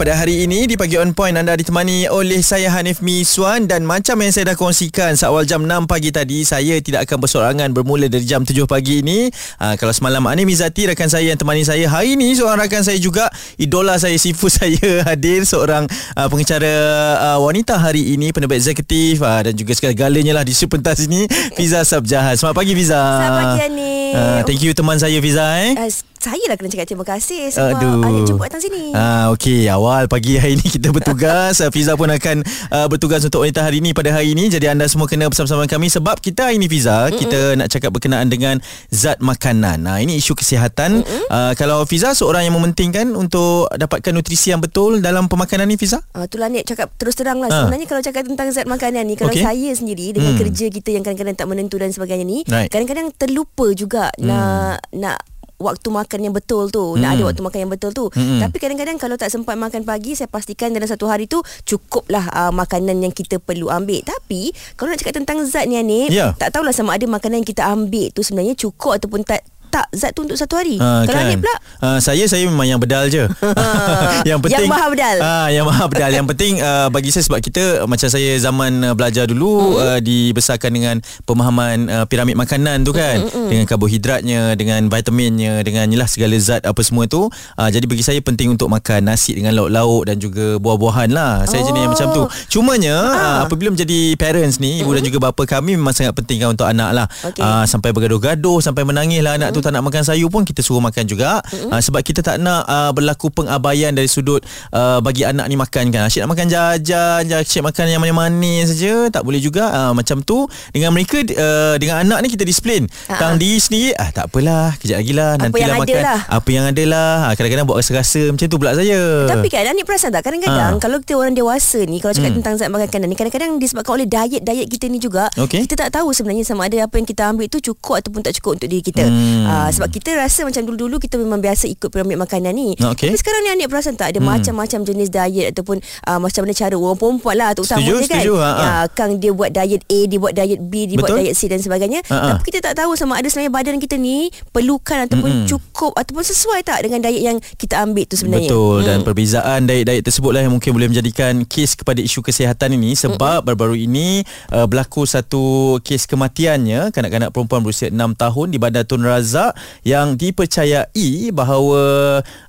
Pada hari ini di Pagi On Point anda ditemani oleh saya Hanif Miswan dan macam yang saya dah kongsikan seawal jam 6 pagi tadi saya tidak akan bersorangan bermula dari jam 7 pagi ini. Uh, kalau semalam Ani Mizati rakan saya yang temani saya hari ini seorang rakan saya juga idola saya sifu saya hadir seorang uh, pengacara uh, wanita hari ini penerbit eksekutif uh, dan juga segala-galanya lah di pentas ini Fiza Sabjahan. Selamat pagi Fiza. Selamat pagi Ani. Uh, thank you teman saya Fiza eh. Uh, saya lah kena cakap terima kasih sebab Aduh. Aduh. jemput datang sini. Ah okey, awal pagi hari ini kita bertugas. Fiza pun akan uh, bertugas untuk wanita hari ini pada hari ini. Jadi anda semua kena bersama-sama kami sebab kita hari ini Fiza, Mm-mm. kita nak cakap berkenaan dengan zat makanan. Nah, ini isu kesihatan. Uh, kalau Fiza seorang yang mementingkan untuk dapatkan nutrisi yang betul dalam pemakanan ni Fiza? Uh, itulah ni cakap terus terang lah. Ah. Sebenarnya kalau cakap tentang zat makanan ni, kalau Okey. saya sendiri dengan Hmm. kerja kita yang kadang-kadang tak menentu dan sebagainya ni, Right. kadang-kadang terlupa juga nak nak waktu makan yang betul tu nak Hmm. ada waktu makan yang betul tu Hmm. tapi kadang-kadang kalau tak sempat makan pagi saya pastikan dalam satu hari tu cukuplah uh, makanan yang kita perlu ambil tapi kalau nak cakap tentang zat ni Anip Ya. tak tahulah sama ada makanan yang kita ambil tu sebenarnya cukup ataupun tak tak zat tu untuk satu hari Ah, kalau Anip pula Ah, saya saya memang yang bedal je. yang penting Yang maha bedal. Ah, yang maha bedal. yang penting uh, bagi saya sebab kita macam saya zaman uh, belajar dulu uh, dibesarkan dengan pemahaman uh, piramid makanan tu kan dengan karbohidratnya, dengan vitaminnya, dengan yelah segala zat apa semua tu. Uh, jadi bagi saya penting untuk makan nasi dengan lauk-lauk dan juga buah-buahan lah. Saya jenis yang macam tu. Cumanya uh, apabila menjadi parents ni, ibu dan juga bapa kami memang sangat penting kan untuk anak lah. Okey. Ah, sampai bergaduh-gaduh sampai menangis lah anak tu tak nak makan sayur pun kita suruh makan juga. Uh, sebab kita tak nak uh, berlaku pengabaian dari sudut uh, bagi anak ni makan kan. Asyik nak makan jajan asyik makan yang manis-manis saja tak boleh juga. Uh, macam tu dengan mereka uh, dengan anak ni kita disiplin tang diri sendiri ah tak apalah kejap lagi lah nantilah yang ada makan. lah. apa yang ada lah. Ah, kadang-kadang buat rasa-rasa macam tu pula saya. Tapi kan Anik perasan tak? Kadang-kadang Ha. Kalau kita orang dewasa ni Kalau cakap Hmm. tentang zat makanan ni Kadang-kadang disebabkan oleh diet-diet kita ni juga Okey. Kita tak tahu sebenarnya Sama ada apa yang kita ambil tu Cukup ataupun tak cukup Untuk diri kita. Hmm. Ah, Sebab kita rasa macam dulu-dulu Kita memang biasa ikut piramid makanan ni Okey. Tapi sekarang ni Anik perasan tak Ada macam-macam jenis diet Ataupun ah, macam mana cara Orang perempuan lah Terutama Setuju, dia kan setuju, ha, ha. Ah, Kang dia buat diet A Dia buat diet B Dia buat Betul. diet C dan sebagainya Ha, ha. Tapi kita tak tahu Sama ada sebenarnya badan kita ni Perlukan ataupun Mm-mm. cukup Ataupun sesuai tak Dengan diet yang kita ambil tu sebenarnya Betul dan Hmm. perbezaan diet-diet tersebut lah yang mungkin boleh menjadikan kes kepada isu kesihatan ini sebab baru-baru ini uh, berlaku satu kes kematiannya kanak-kanak perempuan berusia 6 tahun di Bandar Tun Razak yang dipercayai bahawa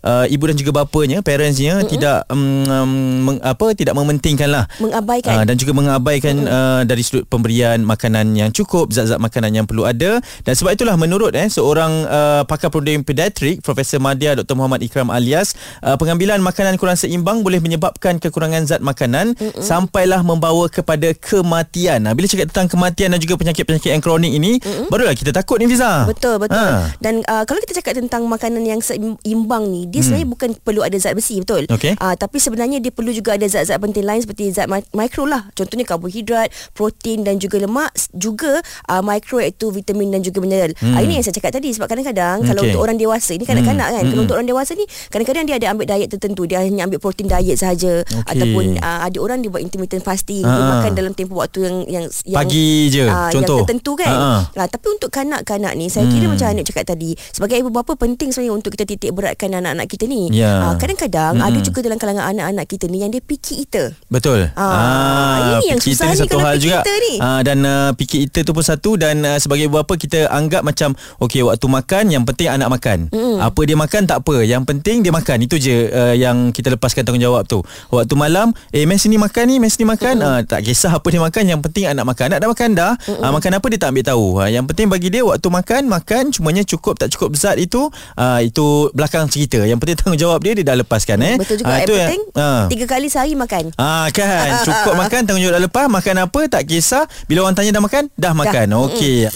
uh, ibu dan juga bapanya parentsnya tidak um, um, meng, apa tidak mementingkan lah Mengabaikan Uh, dan juga mengabaikan uh, dari sudut pemberian makanan yang cukup, zat-zat makanan yang perlu ada dan sebab itulah menurut eh seorang uh, pakar protein pediatrik Profesor Madya Dr Muhammad Ikram alias uh, pengambilan makanan kurang seimbang boleh menyebabkan kekurangan zat makanan Mm-mm. sampailah membawa kepada kematian. Nah, bila cakap tentang kematian dan juga penyakit-penyakit yang kronik ini, Mm-mm. barulah kita takut ni Fiza. Betul betul. Ha. Dan uh, kalau kita cakap tentang makanan yang seimbang ni, dia sebenarnya bukan perlu ada zat besi, betul? Hmm. Okey. Uh, tapi sebenarnya dia perlu juga ada zat-zat penting lain seperti zat mi- mikro lah. Contohnya karbohidrat, protein dan juga lemak, juga uh, mikro iaitu vitamin dan juga mineral. Hmm. Uh, ini yang saya cakap tadi sebab kadang-kadang kalau Okey. untuk orang dewasa ni kanak-kanak Hmm. kan, kalau Hmm. untuk orang dewasa ni kadang-kadang dia ada ambil diet tertentu, dia hanya ambil protein diet sahaja Okey. ataupun uh, ada orang dia buat intermittent fasting, dia Ah, ah. makan dalam tempoh waktu yang yang, yang Pagi je, ah, contoh. yang tertentu kan. Ah, ah. Lah, tapi untuk kanak-kanak ni saya kira Hmm. macam Anik cakap tadi sebagai ibu bapa penting sebenarnya untuk kita titik beratkan anak-anak kita ni. Ya. Ah, kadang-kadang Mm-mm. ada juga dalam kalangan anak-anak kita ni yang dia picky eater. Betul. Ah, ini yang susah ni satu kalau hal eater ni. Ah, dan uh, picky eater tu pun satu dan uh, sebagai ibu bapa kita anggap macam okey waktu makan yang penting anak makan. Mm. Apa dia makan tak apa, yang penting dia makan. Itu je uh, yang kita lepaskan tanggungjawab tu. Waktu malam, eh mes ni makan ni, mes ni makan, ah, tak kisah apa dia makan, yang penting anak makan. Anak dah makan dah, ah, makan apa dia tak ambil tahu. Ah, yang penting bagi dia waktu makan, makan cumanya cukup tak cukup zat itu, ah, itu belakang cerita. Yang penting tanggungjawab dia dia dah lepaskan eh. Betul juga. Yang itu yang- penting ah. tiga kali sehari makan. Ah kan Cukup makan Tanggungjawab dah lepas Makan apa tak kisah Bila orang tanya dah makan Dah makan Okey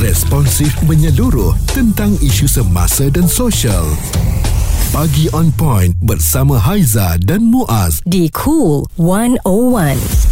Responsif menyeluruh tentang isu semasa dan sosial. Pagi on point bersama Haiza dan Muaz. di Cool 101.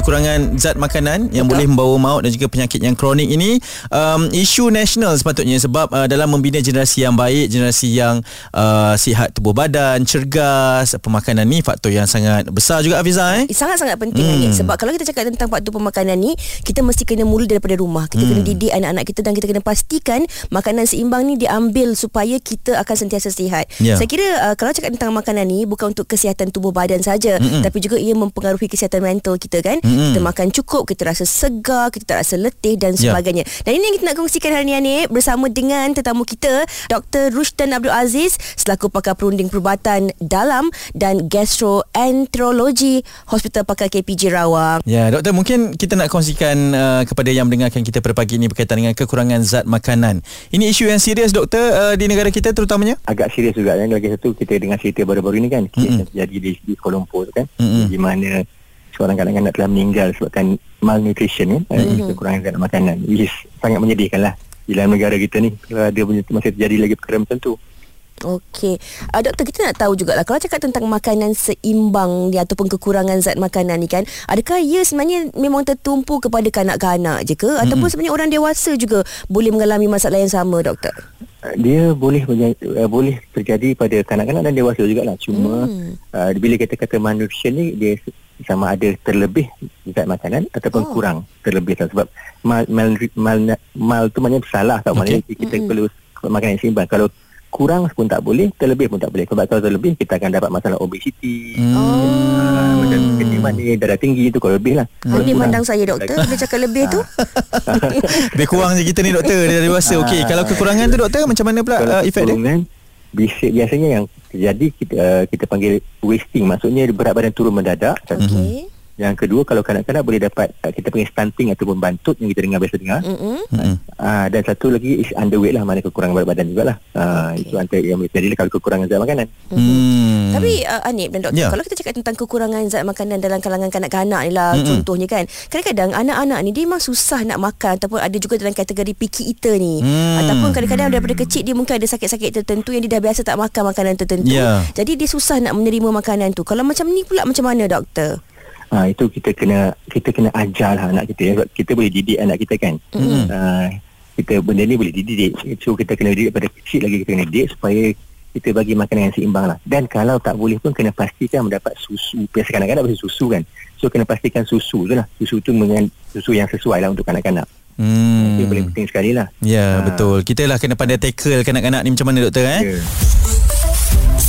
Kekurangan zat makanan yang boleh membawa maut dan juga penyakit yang kronik ini um, isu nasional sepatutnya sebab uh, dalam membina generasi yang baik, generasi yang uh, sihat tubuh badan, cergas, pemakanan ni faktor yang sangat besar juga Hafiza eh. Sangat-sangat penting Hmm. hmm. Sebab kalau kita cakap tentang faktor pemakanan ni Kita mesti kena mula daripada rumah Kita hmm. kena didik anak-anak kita Dan kita kena pastikan Makanan seimbang ni diambil Supaya kita akan sentiasa sihat Ya. Saya kira uh, kalau cakap tentang makanan ni Bukan untuk kesihatan tubuh badan saja, Mm-mm. Tapi juga ia mempengaruhi kesihatan mental kita kan Mm-mm. Kita makan cukup Kita rasa segar Kita tak rasa letih dan Ya. sebagainya Dan ini yang kita nak kongsikan hari ni Anip Bersama dengan tetamu kita Dr. Rushdan Abdul Aziz Selaku pakar perunding perubatan dalam Dan gastroenterologi Hospital Pakar KPJ Rawang Ya, doktor mungkin kita nak kongsikan uh, kepada yang mendengarkan kita pada pagi ini berkaitan dengan kekurangan zat makanan. Ini isu yang serius doktor uh, di negara kita terutamanya? agak serius juga kan lagi satu kita dengar cerita baru-baru ini kan kes yang terjadi di, di Kuala Lumpur kan Mm-mm. di mana seorang kanak-kanak telah meninggal sebabkan malnutrition kan mm kekurangan zat makanan which is sangat menyedihkan lah di dalam negara kita ni kalau ada punya masih terjadi lagi perkara macam tu Okey. Uh, doktor kita nak tahu jugalah kalau cakap tentang makanan seimbang ni ataupun kekurangan zat makanan ni kan, adakah ia sebenarnya memang tertumpu kepada kanak-kanak je ke mm-hmm. ataupun sebenarnya orang dewasa juga boleh mengalami masalah yang sama doktor? Uh, dia boleh uh, boleh terjadi pada kanak-kanak dan dewasa jugalah cuma Hmm. uh, bila kita kata malnutrition ni dia sama ada terlebih zat makanan ataupun Oh. kurang terlebih tak sebab mal mal, mal, mal tu maknanya salah tau. Maknanya kita Mm-mm. perlu makan yang seimbang. Kalau kurang pun tak boleh terlebih pun tak boleh. Sebab kalau terlebih kita akan dapat masalah obesity Hmm. uh, macam kenyamanan ni darah tinggi tu kalau lebih lah. Oh, Kalau ni kurang, pandang saya doktor. Bila cakap lebih tu. Lebih kurang je kita ni doktor. Dia dah dewasa. Okey Kalau kekurangan tu doktor Macam mana pula kalau uh, efek dia? kekurangan, bisa, biasanya yang terjadi kita, uh, kita panggil wasting maksudnya berat badan turun mendadak satu. Yang kedua kalau kanak-kanak boleh dapat uh, kita panggil stunting ataupun bantut yang kita dengar biasa dengar. Mm-mm. Uh, dan satu lagi is underweight lah mana kekurangan berat badan jugalah. Uh, Okey. okay. Itu antara yang boleh terjadi kalau kekurangan zat makanan. Hmm. Tapi uh, Anip dan doktor Ya. Kalau kita cakap tentang kekurangan zat makanan Dalam kalangan kanak-kanak ni lah Mm-mm. Contohnya kan Kadang-kadang anak-anak ni Dia memang susah nak makan Ataupun ada juga dalam kategori picky eater ni Hmm. Ataupun kadang-kadang daripada kecil Dia mungkin ada sakit-sakit tertentu Yang dia dah biasa tak makan makanan tertentu Ya. Jadi dia susah nak menerima makanan tu Kalau macam ni pula macam mana doktor? Ha, itu kita kena kita kena ajar lah anak kita ya. Kita boleh didik anak kita kan. Mm. Uh, kita benda ni boleh dididik. So kita kena didik pada kecil lagi kita kena didik supaya kita bagi makanan yang seimbang lah. Dan kalau tak boleh pun kena pastikan mendapat susu. Biasa kanak-kanak bagi susu kan. So kena pastikan susu tu lah. Susu tu dengan susu yang sesuai lah untuk kanak-kanak. Hmm. Itu paling penting sekali lah. Ya, Ah. betul. Kita lah kena pandai tackle kanak-kanak ni macam mana doktor eh? Ya.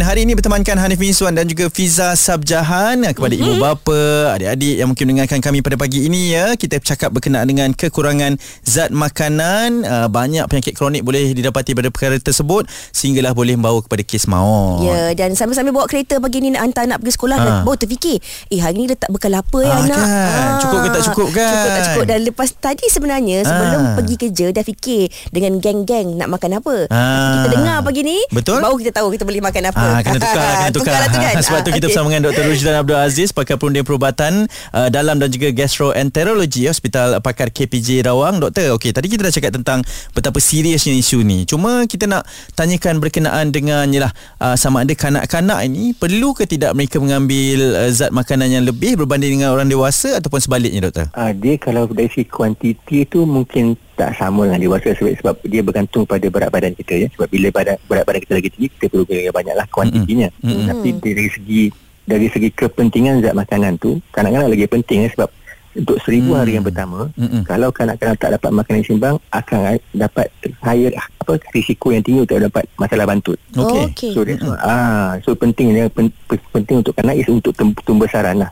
Hari ini bertemankan Hanif Miswan dan juga Fiza Sabjahan kepada mm-hmm. ibu bapa, adik-adik yang mungkin mendengarkan kami pada pagi ini ya. Kita bercakap berkenaan dengan kekurangan zat makanan, uh, banyak penyakit kronik boleh didapati pada perkara tersebut sehinggalah boleh membawa kepada kes maut. Ya dan sambil-sambil bawa kereta pagi ni nak hantar anak pergi sekolah Ha. ha. Baru terfikir Eh hari ni letak bekal apa ya Ah, anak kan. Cukup ke tak cukup kan? Cukup tak cukup Dan lepas tadi sebenarnya Sebelum Ah. pergi kerja Dah fikir Dengan geng-geng nak makan apa Ah. Kita dengar pagi ni Betul. Baru kita tahu kita boleh makan apa Ah, kena tukar lah, kena tukar. lah tu kan Sebab tu Ah, kita okey. bersama dengan Dr. Rujdan Abdul Aziz, pakar perunding perubatan uh, dalam dan juga gastroenterologi Hospital Pakar KPJ Rawang. Doktor, okey, tadi kita dah cakap tentang betapa seriusnya isu ni. Cuma kita nak tanyakan berkenaan dengan yalah uh, sama ada kanak-kanak ini perlu ke tidak mereka mengambil uh, zat makanan yang lebih berbanding dengan orang dewasa ataupun sebaliknya doktor? Uh, dia kalau dari segi kuantiti tu mungkin tak sama dengan dewasa sebab, sebab dia bergantung pada berat badan kita ya. Sebab bila badan, berat badan kita lagi tinggi kita perlu gaya banyaklah kuantitinya. Mm-mm. Tapi dari segi dari segi kepentingan zat makanan tu kanak-kanak lagi penting ya sebab untuk seribu Mm. hari yang pertama Mm-mm. kalau kanak-kanak tak dapat makanan yang seimbang akan dapat higher apa risiko yang tinggi untuk dapat masalah bantut. Okey. Okey. So that's why, ah so pentingnya pen, pen- penting untuk kanak is untuk tumbesaran lah.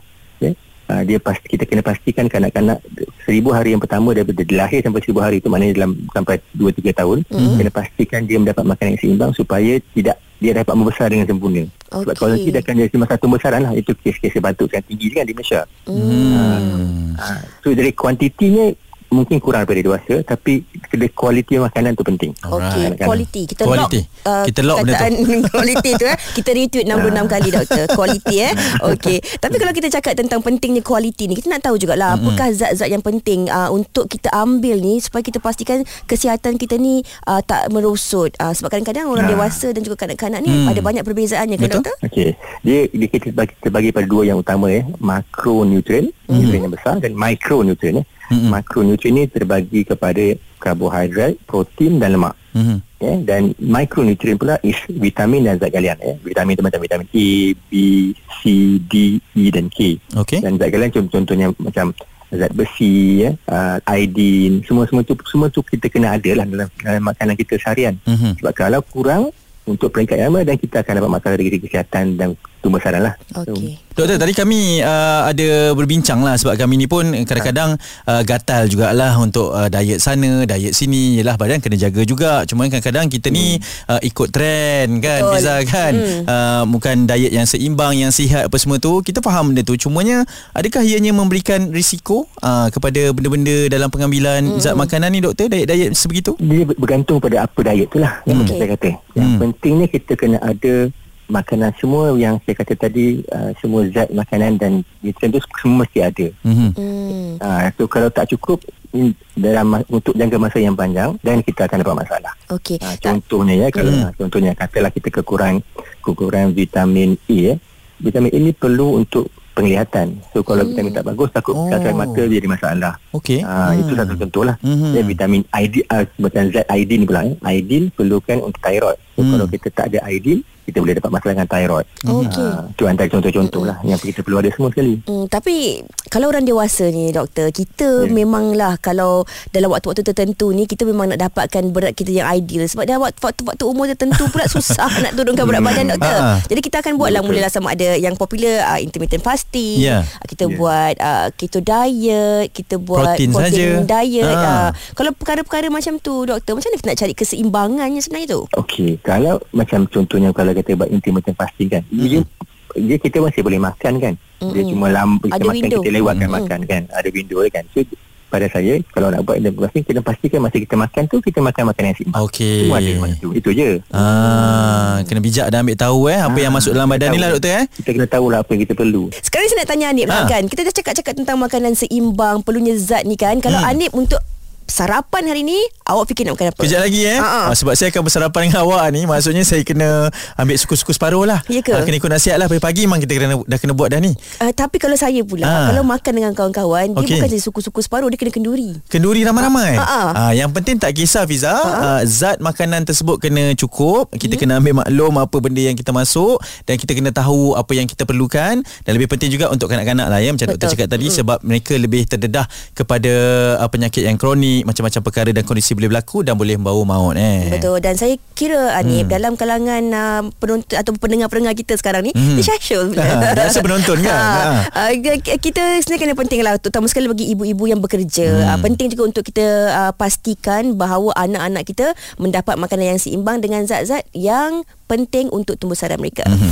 Okay? Ah, dia pasti kita kena pastikan kanak-kanak seribu hari yang pertama daripada lahir sampai seribu hari itu maknanya dalam sampai 2 3 tahun Mhm. kena pastikan dia mendapat makanan yang seimbang supaya tidak dia dapat membesar dengan sempurna. Sebab Okey. kalau tidak akan jadi masa pembesaran lah itu kes-kes bantut yang tinggi kan di Malaysia. Hmm. Hmm. Ah, so dari kuantitinya mungkin kurang daripada dewasa tapi kualiti makanan tu penting. Okey, quality. Kita Quality. lock uh, Kita lock benda tu. kataan quality tu eh. Kita retweet 66 kali doktor. Quality eh. Okey. Tapi kalau kita cakap tentang pentingnya quality ni, kita nak tahu jugalah mm-hmm. apakah zat-zat yang penting uh, untuk kita ambil ni supaya kita pastikan kesihatan kita ni uh, tak merosot. Uh, sebab kadang-kadang orang Ah. dewasa dan juga kanak-kanak ni Hmm. ada banyak perbezaannya kan Betul. doktor? Okey. Dia, dia kita bagi, kita bagi pada dua yang utama ya. Makronutrien, mm-hmm. nutrien yang besar dan mikronutrien ya. Mhm. Mm-hmm. Makronutrien ni terbagi kepada karbohidrat, protein dan lemak. Mhm. Ya, dan mikronutrien pula is vitamin dan zat galian ya. Vitamin tu macam vitamin A, B, C, D, E dan K. Okey. Dan zat galian contoh- contohnya macam zat besi ya, uh, iodine, semua semua tu semua tu kita kena ada lah dalam, dalam makanan kita seharian. Mhm. Sebab kalau kurang untuk peringkat yang lama dan kita akan dapat masalah dari kesihatan dan saran lah. Okey. Doktor, tadi kami uh, ada berbincang lah sebab kami ni pun kadang-kadang uh, gatal jugalah untuk uh, diet sana, diet sini. Yelah badan kena jaga juga. Cuma kadang-kadang kita ni uh, ikut trend kan, Betul. Fiza kan. Hmm. Uh, bukan diet yang seimbang, yang sihat apa semua tu. Kita faham benda tu. Cumanya adakah ianya memberikan risiko uh, kepada benda-benda dalam pengambilan Hmm. zat makanan ni doktor? Diet-diet sebegitu? Dia ber- bergantung pada apa diet tu lah yang Hmm. macam saya kata. Yang Hmm. pentingnya kita kena ada makanan semua yang saya kata tadi uh, semua zat makanan dan nutrien tu semua mesti ada. Mhm. Hmm. Uh, so kalau tak cukup mm, dalam untuk jangka masa yang panjang dan kita akan dapat masalah. Okey. Uh, contohnya ya kalau Hmm. uh, contohnya katalah kita kekurangan kekurangan vitamin E ya. Vitamin E ni perlu untuk penglihatan. So kalau Hmm. vitamin tak bagus takut Oh. oh. mata jadi masalah. Okey. Ah itu satu contoh lah. Mhm. Dan vitamin iodine uh, macam zat iodine pula eh. Iodine perlukan untuk thyroid. So Hmm. kalau kita tak ada iodine kita boleh dapat masalah dengan thyroid. Okey. Ah, Itu antara contoh-contoh lah yang kita perlu ada semua sekali. Hmm, tapi kalau orang dewasa ni doktor, kita Ya. memanglah kalau dalam waktu-waktu tertentu ni kita memang nak dapatkan berat kita yang ideal sebab dah waktu- waktu-waktu umur tertentu pula susah nak turunkan berat badan doktor. Ah. Jadi kita akan buatlah Betul. mulalah sama ada yang popular uh, intermittent fasting, Ya. uh, kita Ya. buat uh, keto diet, kita buat Protein saja. diet. Ah. Uh, kalau perkara-perkara macam tu doktor, macam mana kita nak cari keseimbangannya sebenarnya tu? Okey, kalau macam contohnya kalau kita buat intermittent fasting kan, mm-hmm. dia, dia kita masih boleh makan kan. Mm-hmm. Dia cuma lambat kita Ada makan window. kita lewatkan Mm-mm. makan kan. Ada window kan. So pada saya kalau nak buat intermittent fasting kita pastikan masa kita makan tu kita makan makanan yang seimbang. Okey. Semua ada masa tu. Itu je. Ah, kena bijak dan ambil tahu eh apa yang Ah, masuk dalam badan tahu. ni lah doktor eh. Kita kena tahu lah apa yang kita perlu. Sekarang ni saya nak tanya Anip lah Ha. kan Kita dah cakap-cakap tentang makanan seimbang Perlunya zat ni kan Kalau Hmm. Anip untuk sarapan hari ni Awak fikir nak makan apa? Kejap lagi eh. Ah, Sebab saya akan bersarapan dengan awak ni. Maksudnya saya kena Ambil suku-suku separuh lah. Ya ke? Ah, Kena ikut nasihat lah. Pagi-pagi memang kita kena, dah kena buat dah ni. Uh, tapi kalau saya pula Ha. Kalau makan dengan kawan-kawan Dia bukan jadi suku-suku separuh Dia kena kenduri. Kenduri ramai-ramai. Ha. ah, Yang penting tak kisah Fiza. Ah, Zat makanan tersebut kena cukup. Kita Hmm. kena ambil maklum Apa benda yang kita masuk Dan kita kena tahu Apa yang kita perlukan. Dan lebih penting juga Untuk kanak-kanak lah ya Macam doktor Betul. cakap tadi Sebab mereka lebih terdedah Kepada uh, penyakit yang kronik Macam-macam perkara dan kondisi boleh berlaku Dan boleh membawa maut eh. Betul Dan saya kira Anip Dalam kalangan uh, Penonton Atau pendengar-pendengar kita sekarang ni Hmm. Dia pula Ha, biasa penonton kan? Ha. uh, Kita sebenarnya kena penting lah Terutama sekali bagi ibu-ibu yang bekerja Hmm. uh, Penting juga untuk kita uh, Pastikan bahawa Anak-anak kita Mendapat makanan yang seimbang Dengan zat-zat Yang penting untuk tumbuh saraf mereka Hmm.